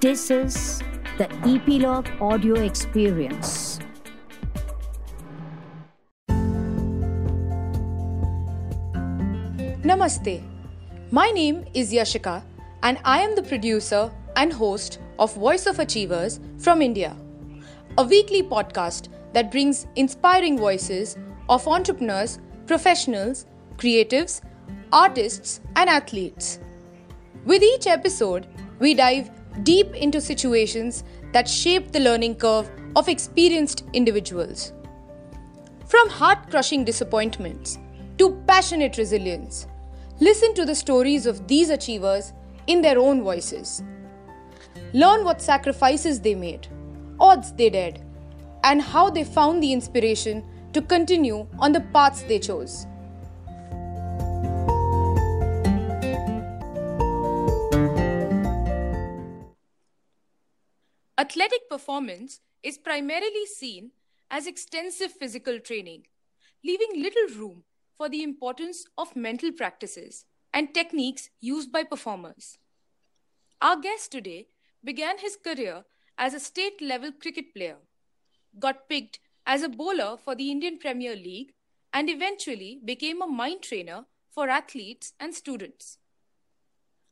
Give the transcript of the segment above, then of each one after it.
This is the Epilogue Audio Experience. Namaste. My name is Yashika, and I am the producer and host of Voice of Achievers from India, a weekly podcast that brings inspiring voices of entrepreneurs, professionals, creatives, artists, and athletes. With each episode, we dive deep into situations that shape the learning curve of experienced individuals. From heart crushing disappointments to passionate resilience, listen to the stories of these achievers in their own voices. Learn what sacrifices they made, odds they dared, and how they found the inspiration to continue on the paths they chose. Athletic performance is primarily seen as extensive physical training, leaving little room for the importance of mental practices and techniques used by performers. Our guest today began his career as a state level cricket player, got picked as a bowler for the Indian Premier League, and eventually became a mind trainer for athletes and students.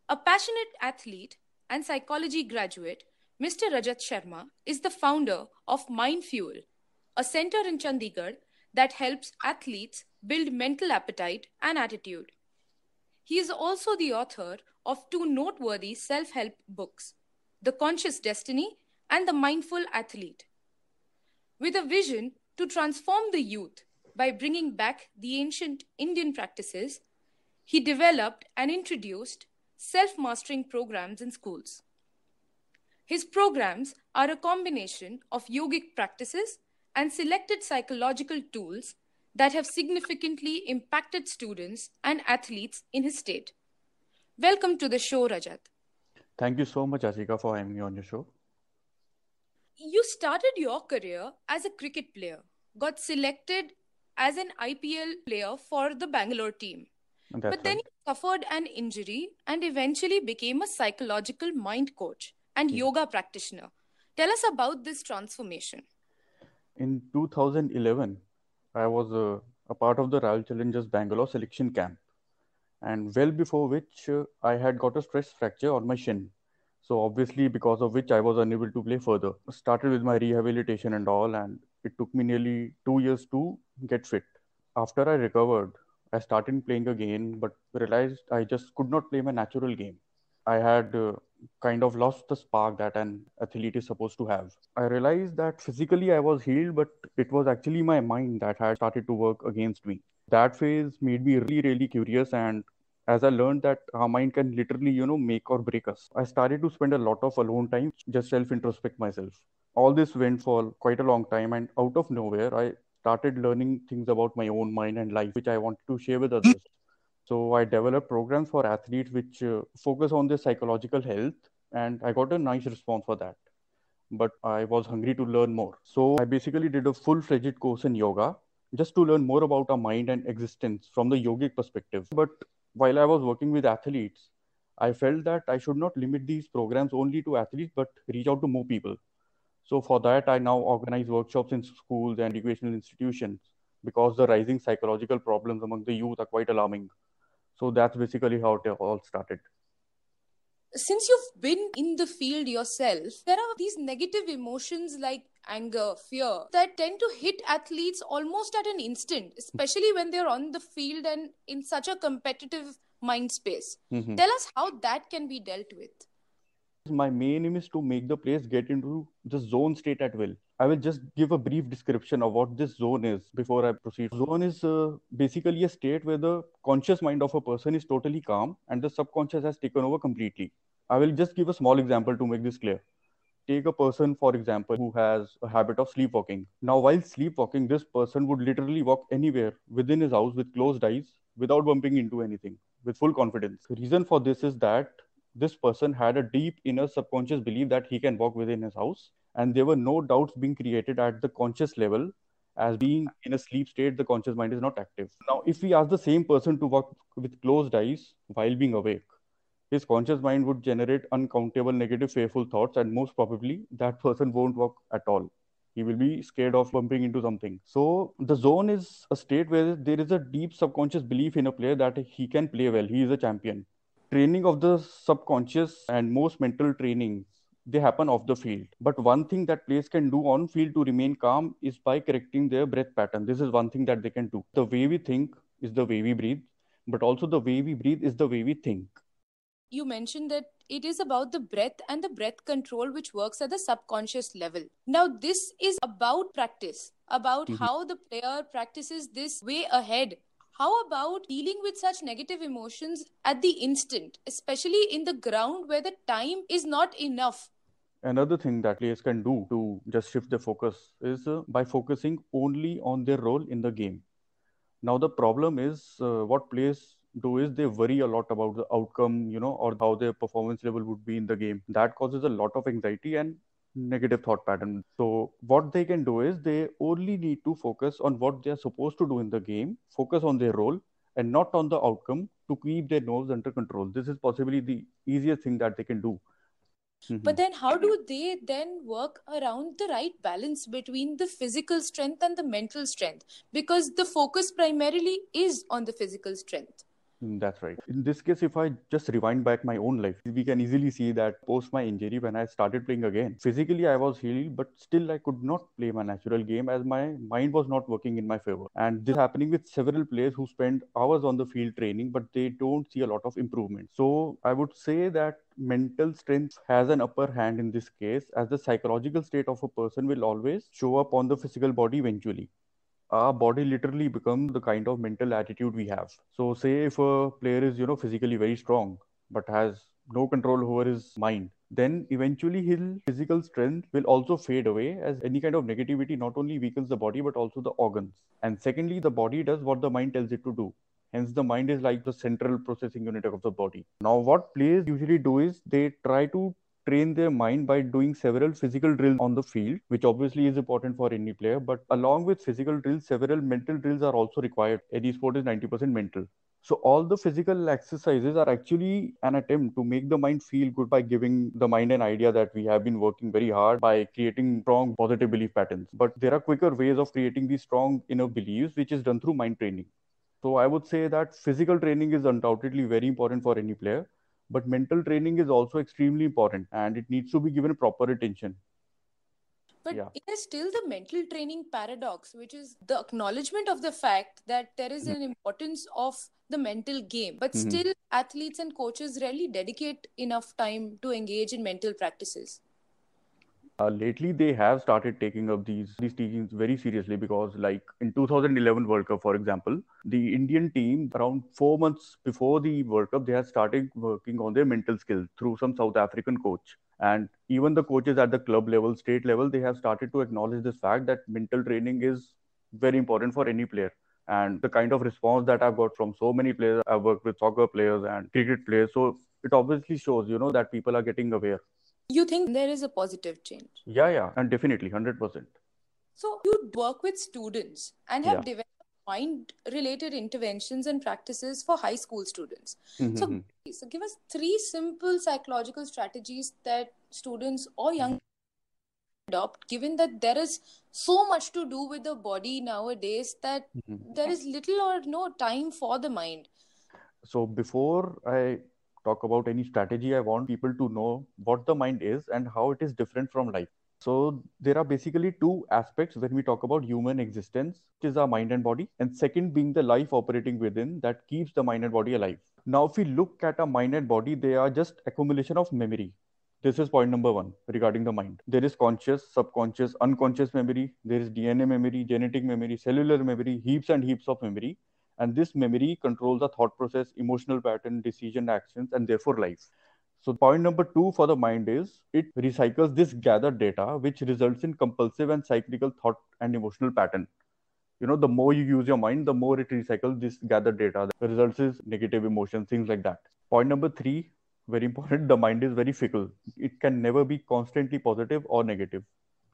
A passionate athlete and psychology graduate, Mr. Rajat Sharma is the founder of Mind Fuel, a center in Chandigarh that helps athletes build mental appetite and attitude. He is also the author of two noteworthy self help books The Conscious Destiny and The Mindful Athlete. With a vision to transform the youth by bringing back the ancient Indian practices, he developed and introduced self mastering programs in schools. His programs are a combination of yogic practices and selected psychological tools that have significantly impacted students and athletes in his state. Welcome to the show, Rajat. Thank you so much, Yashika, for having me on your show. You started your career as a cricket player, got selected as an IPL player for the Bangalore team. That's but then right. you suffered an injury and eventually became a psychological mind coach and yoga practitioner. Tell us about this transformation. In 2011, I was uh, a part of the Royal Challengers Bangalore selection camp. And well before which, uh, I had got a stress fracture on my shin. So, obviously, because of which I was unable to play further. Started with my rehabilitation and all, and it took me nearly two years to get fit. After I recovered, I started playing again, but realized I just could not play my natural game. I had uh, kind of lost the spark that an athlete is supposed to have. I realized that physically I was healed, but it was actually my mind that had started to work against me. That phase made me really, really curious. And as I learned that our mind can literally, you know, make or break us, I started to spend a lot of alone time, just self introspect myself. All this went for quite a long time. And out of nowhere, I started learning things about my own mind and life, which I wanted to share with others. So I developed programs for athletes which uh, focus on their psychological health, and I got a nice response for that. But I was hungry to learn more. So I basically did a full-fledged course in yoga just to learn more about our mind and existence from the yogic perspective. But while I was working with athletes, I felt that I should not limit these programs only to athletes, but reach out to more people. So for that, I now organize workshops in schools and educational institutions because the rising psychological problems among the youth are quite alarming. So that's basically how it all started. Since you've been in the field yourself, there are these negative emotions like anger, fear that tend to hit athletes almost at an instant, especially when they're on the field and in such a competitive mind space. Mhm. Tell us how that can be dealt with. My main aim is to make the players get into the zone state at will. I will just give a brief description of what this zone is before I proceed. Zone is uh, basically a state where the conscious mind of a person is totally calm and the subconscious has taken over completely. I will just give a small example to make this clear. Take a person, for example, who has a habit of sleepwalking. Now, while sleepwalking, this person would literally walk anywhere within his house with closed eyes without bumping into anything with full confidence. The reason for this is that this person had a deep inner subconscious belief that he can walk within his house, and there were no doubts being created at the conscious level. As being in a sleep state, the conscious mind is not active. Now, if we ask the same person to walk with closed eyes while being awake, his conscious mind would generate uncountable negative, fearful thoughts, and most probably that person won't work at all. He will be scared of bumping into something. So, the zone is a state where there is a deep subconscious belief in a player that he can play well, he is a champion. Training of the subconscious and most mental trainings they happen off the field. But one thing that players can do on field to remain calm is by correcting their breath pattern. This is one thing that they can do. The way we think is the way we breathe, but also the way we breathe is the way we think you mentioned that it is about the breath and the breath control which works at the subconscious level. Now, this is about practice, about mm-hmm. how the player practices this way ahead. How about dealing with such negative emotions at the instant, especially in the ground where the time is not enough? Another thing that players can do to just shift their focus is uh, by focusing only on their role in the game. Now, the problem is uh, what players do is they worry a lot about the outcome, you know, or how their performance level would be in the game. That causes a lot of anxiety and negative thought pattern. So what they can do is they only need to focus on what they are supposed to do in the game, focus on their role and not on the outcome to keep their nerves under control. This is possibly the easiest thing that they can do. Mm-hmm. But then, how do they then work around the right balance between the physical strength and the mental strength? Because the focus primarily is on the physical strength. Mm, that's right. In this case, if I just rewind back my own life, we can easily see that post my injury, when I started playing again, physically I was healed, but still I could not play my natural game as my mind was not working in my favor. And this happening with several players who spend hours on the field training, but they don't see a lot of improvement. So I would say that mental strength has an upper hand in this case, as the psychological state of a person will always show up on the physical body eventually our body literally becomes the kind of mental attitude we have. So, say if a player is, you know, physically very strong but has no control over his mind, then eventually his physical strength will also fade away as any kind of negativity not only weakens the body but also the organs. And secondly, the body does what the mind tells it to do. Hence, the mind is like the central processing unit of the body. Now, what players usually do is they try to train their mind by doing several physical drills on the field, which obviously is important for any player. But along with physical drills, several mental drills are also required. Any sport is 90% mental. So all the physical exercises are actually an attempt to make the mind feel good by giving the mind an idea that we have been working very hard by creating strong positive belief patterns. But there are quicker ways of creating these strong inner beliefs, which is done through mind training. So I would say that physical training is undoubtedly very important for any player but mental training is also extremely important and it needs to be given proper attention but yeah. it is still the mental training paradox which is the acknowledgement of the fact that there is an importance of the mental game but mm-hmm. still athletes and coaches rarely dedicate enough time to engage in mental practices uh, lately they have started taking up these these teachings very seriously because like in 2011 world cup for example the indian team around 4 months before the world cup they had started working on their mental skills through some south african coach. And even the coaches at the club level state level they have started to acknowledge this fact that mental training is very important for any player. And the kind of response that i've got from so many players i've worked with soccer players and cricket players so it obviously shows you know that people are getting aware you think there is a positive change yeah yeah and definitely 100% so you work with students and have yeah. developed mind related interventions and practices for high school students mm-hmm. so, mm-hmm. so give us three simple psychological strategies that students or young adopt given that there is so much to do with the body nowadays that mm-hmm. there is little or no time for the mind so before i talk about any strategy, I want people to know what the mind is and how it is different from life. So there are basically two aspects when we talk about human existence, which is our mind and body, and second being the life operating within that keeps the mind and body alive. Now, if we look at a mind and body, they are just accumulation of memory. This is point number one regarding the mind. There is conscious, subconscious, unconscious memory. There is DNA memory, genetic memory, cellular memory, heaps and heaps of memory and this memory controls the thought process emotional pattern decision actions and therefore life. So point number two for the mind is it recycles this gathered data which results in compulsive and cyclical thought and emotional pattern. You know the more you use your mind the more it recycles this gathered data the results is negative emotions things like that. Point number three very important the mind is very fickle. It can never be constantly positive or negative.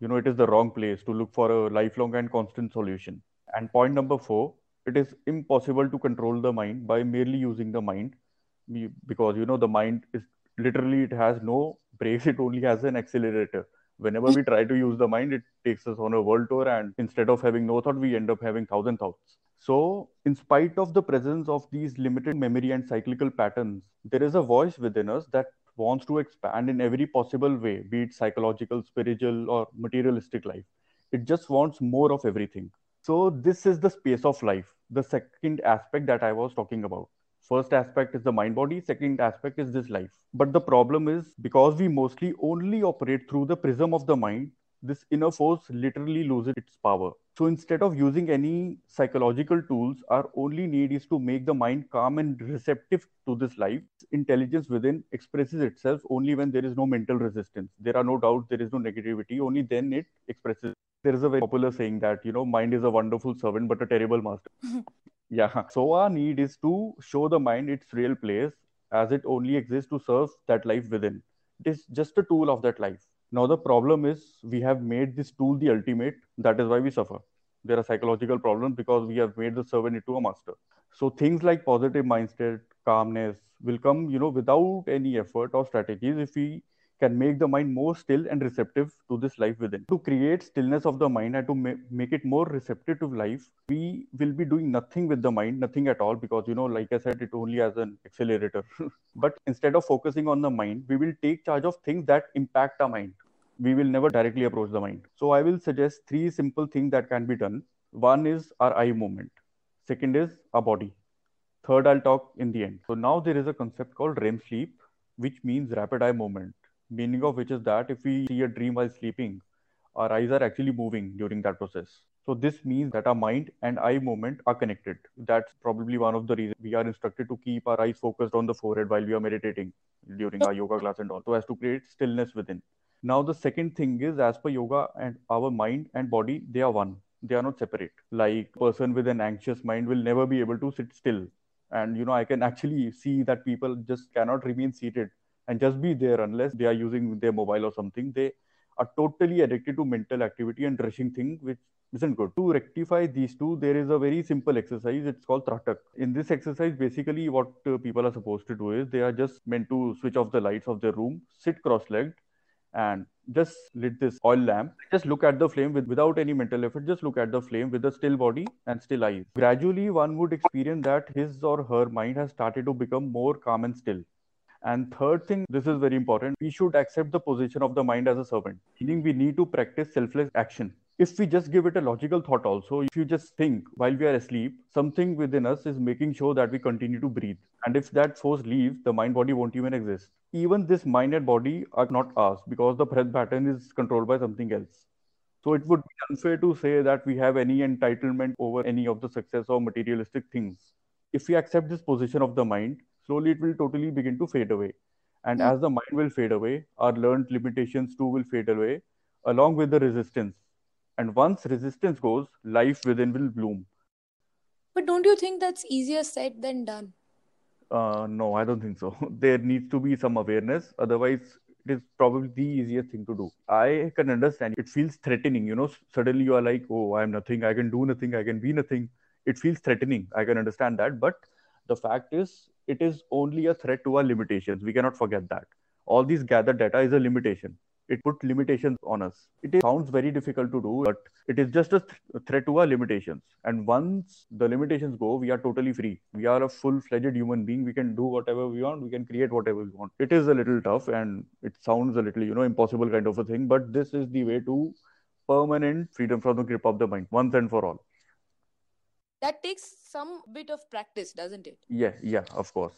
You know it is the wrong place to look for a lifelong and constant solution. And point number four it is impossible to control the mind by merely using the mind. Because you know the mind is literally it has no brakes it only has an accelerator. Whenever we try to use the mind it takes us on a world tour and instead of having no thought we end up having thousand thoughts. So in spite of the presence of these limited memory and cyclical patterns there is a voice within us that wants to expand in every possible way be it psychological spiritual or materialistic life. It just wants more of everything so this is the space of life the second aspect that i was talking about. First aspect is the mind body second aspect is this life. But the problem is because we mostly only operate through the prism of the mind this inner force literally loses its power. So instead of using any psychological tools our only need is to make the mind calm and receptive to this life. Intelligence within expresses itself only when there is no mental resistance. There are no doubts there is no negativity. Only then it expresses. There is a very popular saying that you know mind is a wonderful servant but a terrible master. Yeah. So our need is to show the mind its real place as it only exists to serve that life within. It is just a tool of that life now the problem is we have made this tool the ultimate. That is why we suffer. There are psychological problems because we have made the servant into a master. So things like positive mindset calmness will come you know without any effort or strategies. If we can make the mind more still and receptive to this life within. To create stillness of the mind and to ma- make it more receptive to life, we will be doing nothing with the mind, nothing at all, because, you know, like I said, it only has an accelerator. but instead of focusing on the mind, we will take charge of things that impact our mind. We will never directly approach the mind. So I will suggest three simple things that can be done. One is our eye movement. Second is our body. Third, I'll talk in the end. So now there is a concept called REM sleep, which means rapid eye movement meaning of which is that if we see a dream while sleeping, our eyes are actually moving during that process. So this means that our mind and eye movement are connected. That's probably one of the reasons we are instructed to keep our eyes focused on the forehead while we are meditating during our yoga class and all, so as to create stillness within. Now the second thing is as per yoga and our mind and body, they are one. They are not separate. Like person with an anxious mind will never be able to sit still. And you know, I can actually see that people just cannot remain seated and just be there unless they are using their mobile or something they are totally addicted to mental activity and rushing thing, which isn't good. To rectify these two there is a very simple exercise it's called tratak in this exercise basically what uh, people are supposed to do is they are just meant to switch off the lights of their room sit cross-legged and just lit this oil lamp. Just look at the flame with, without any mental effort just look at the flame with a still body and still eyes. Gradually one would experience that his or her mind has started to become more calm and still and third thing, this is very important. We should accept the position of the mind as a servant, meaning we need to practice selfless action. If we just give it a logical thought, also, if you just think while we are asleep, something within us is making sure that we continue to breathe. And if that force leaves, the mind body won't even exist. Even this mind and body are not ours because the breath pattern is controlled by something else. So it would be unfair to say that we have any entitlement over any of the success or materialistic things. If we accept this position of the mind, slowly it will totally begin to fade away. And mm. as the mind will fade away, our learned limitations too will fade away, along with the resistance. And once resistance goes, life within will bloom. But don't you think that's easier said than done? Uh, no, I don't think so. there needs to be some awareness. Otherwise, it is probably the easiest thing to do. I can understand. It feels threatening. You know, suddenly you are like, oh, I'm nothing. I can do nothing. I can be nothing. It feels threatening. I can understand that. But the fact is, it is only a threat to our limitations. We cannot forget that. All these gathered data is a limitation. It put limitations on us. It sounds very difficult to do, but it is just a th- threat to our limitations. And once the limitations go, we are totally free. We are a full fledged human being. We can do whatever we want. We can create whatever we want. It is a little tough and it sounds a little, you know, impossible kind of a thing, but this is the way to permanent freedom from the grip of the mind once and for all that takes some bit of practice doesn't it? Yeah yeah of course.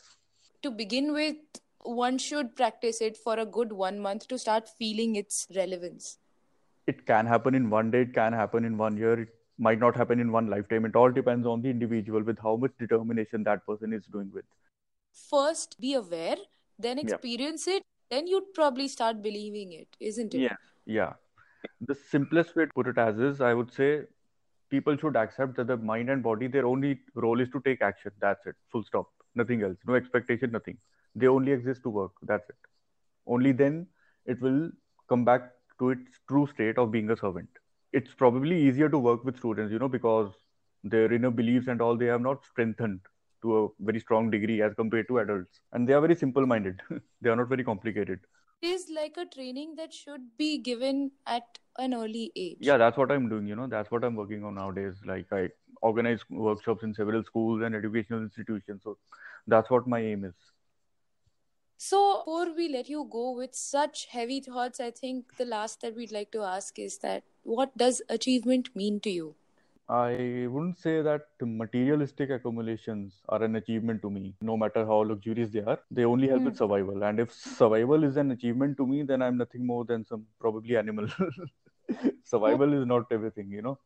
To begin with one should practice it for a good one month to start feeling its relevance. It can happen in one day it can happen in one year it might not happen in one lifetime. It all depends on the individual with how much determination that person is doing with. First be aware then experience yeah. it then you'd probably start believing it isn't it? Yeah yeah. The simplest way to put it as is i would say people should accept that the mind and body their only role is to take action. That's it. Full stop. Nothing else. No expectation nothing. They only exist to work. That's it. Only then it will come back to its true state of being a servant. It's probably easier to work with students you know because their inner beliefs and all they have not strengthened to a very strong degree as compared to adults. And they are very simple minded they are not very complicated is like a training that should be given at an early age. Yeah that's what i'm doing you know that's what i'm working on nowadays. Like i organize workshops in several schools and educational institutions so that's what my aim is. So, before we let you go with such heavy thoughts, I think the last that we'd like to ask is that what does achievement mean to you? I wouldn't say that materialistic accumulations are an achievement to me, no matter how luxurious they are. They only help mm. with survival. And if survival is an achievement to me, then I'm nothing more than some probably animal. survival is not everything, you know.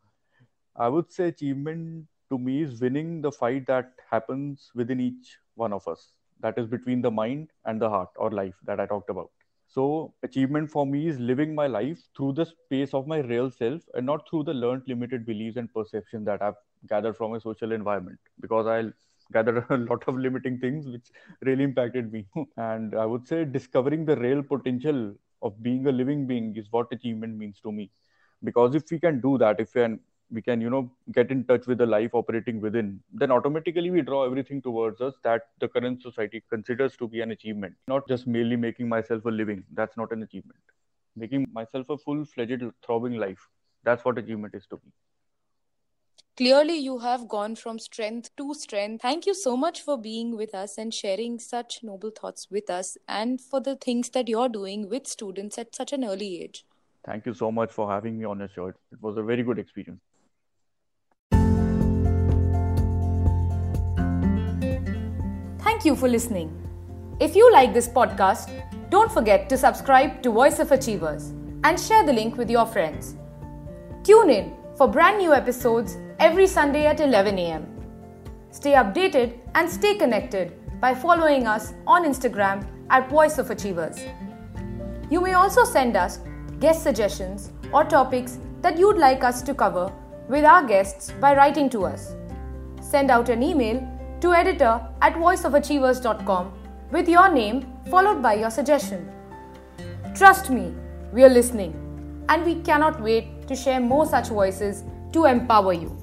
I would say achievement to me is winning the fight that happens within each one of us that is between the mind and the heart or life that I talked about. So, achievement for me is living my life through the space of my real self and not through the learned limited beliefs and perception that I've gathered from a social environment because I gathered a lot of limiting things which really impacted me. and I would say discovering the real potential of being a living being is what achievement means to me. Because if we can do that, if we can we can you know get in touch with the life operating within then automatically we draw everything towards us that the current society considers to be an achievement not just merely making myself a living that's not an achievement making myself a full-fledged throbbing life that's what achievement is to me Clearly, you have gone from strength to strength. Thank you so much for being with us and sharing such noble thoughts with us and for the things that you're doing with students at such an early age. Thank you so much for having me on your show. It was a very good experience. Thank you for listening. If you like this podcast, don't forget to subscribe to Voice of Achievers and share the link with your friends. Tune in for brand new episodes every Sunday at 11 am. Stay updated and stay connected by following us on Instagram at Voice of Achievers. You may also send us guest suggestions or topics that you'd like us to cover with our guests by writing to us. Send out an email to editor at voiceofachievers.com with your name followed by your suggestion. Trust me, we are listening and we cannot wait to share more such voices to empower you.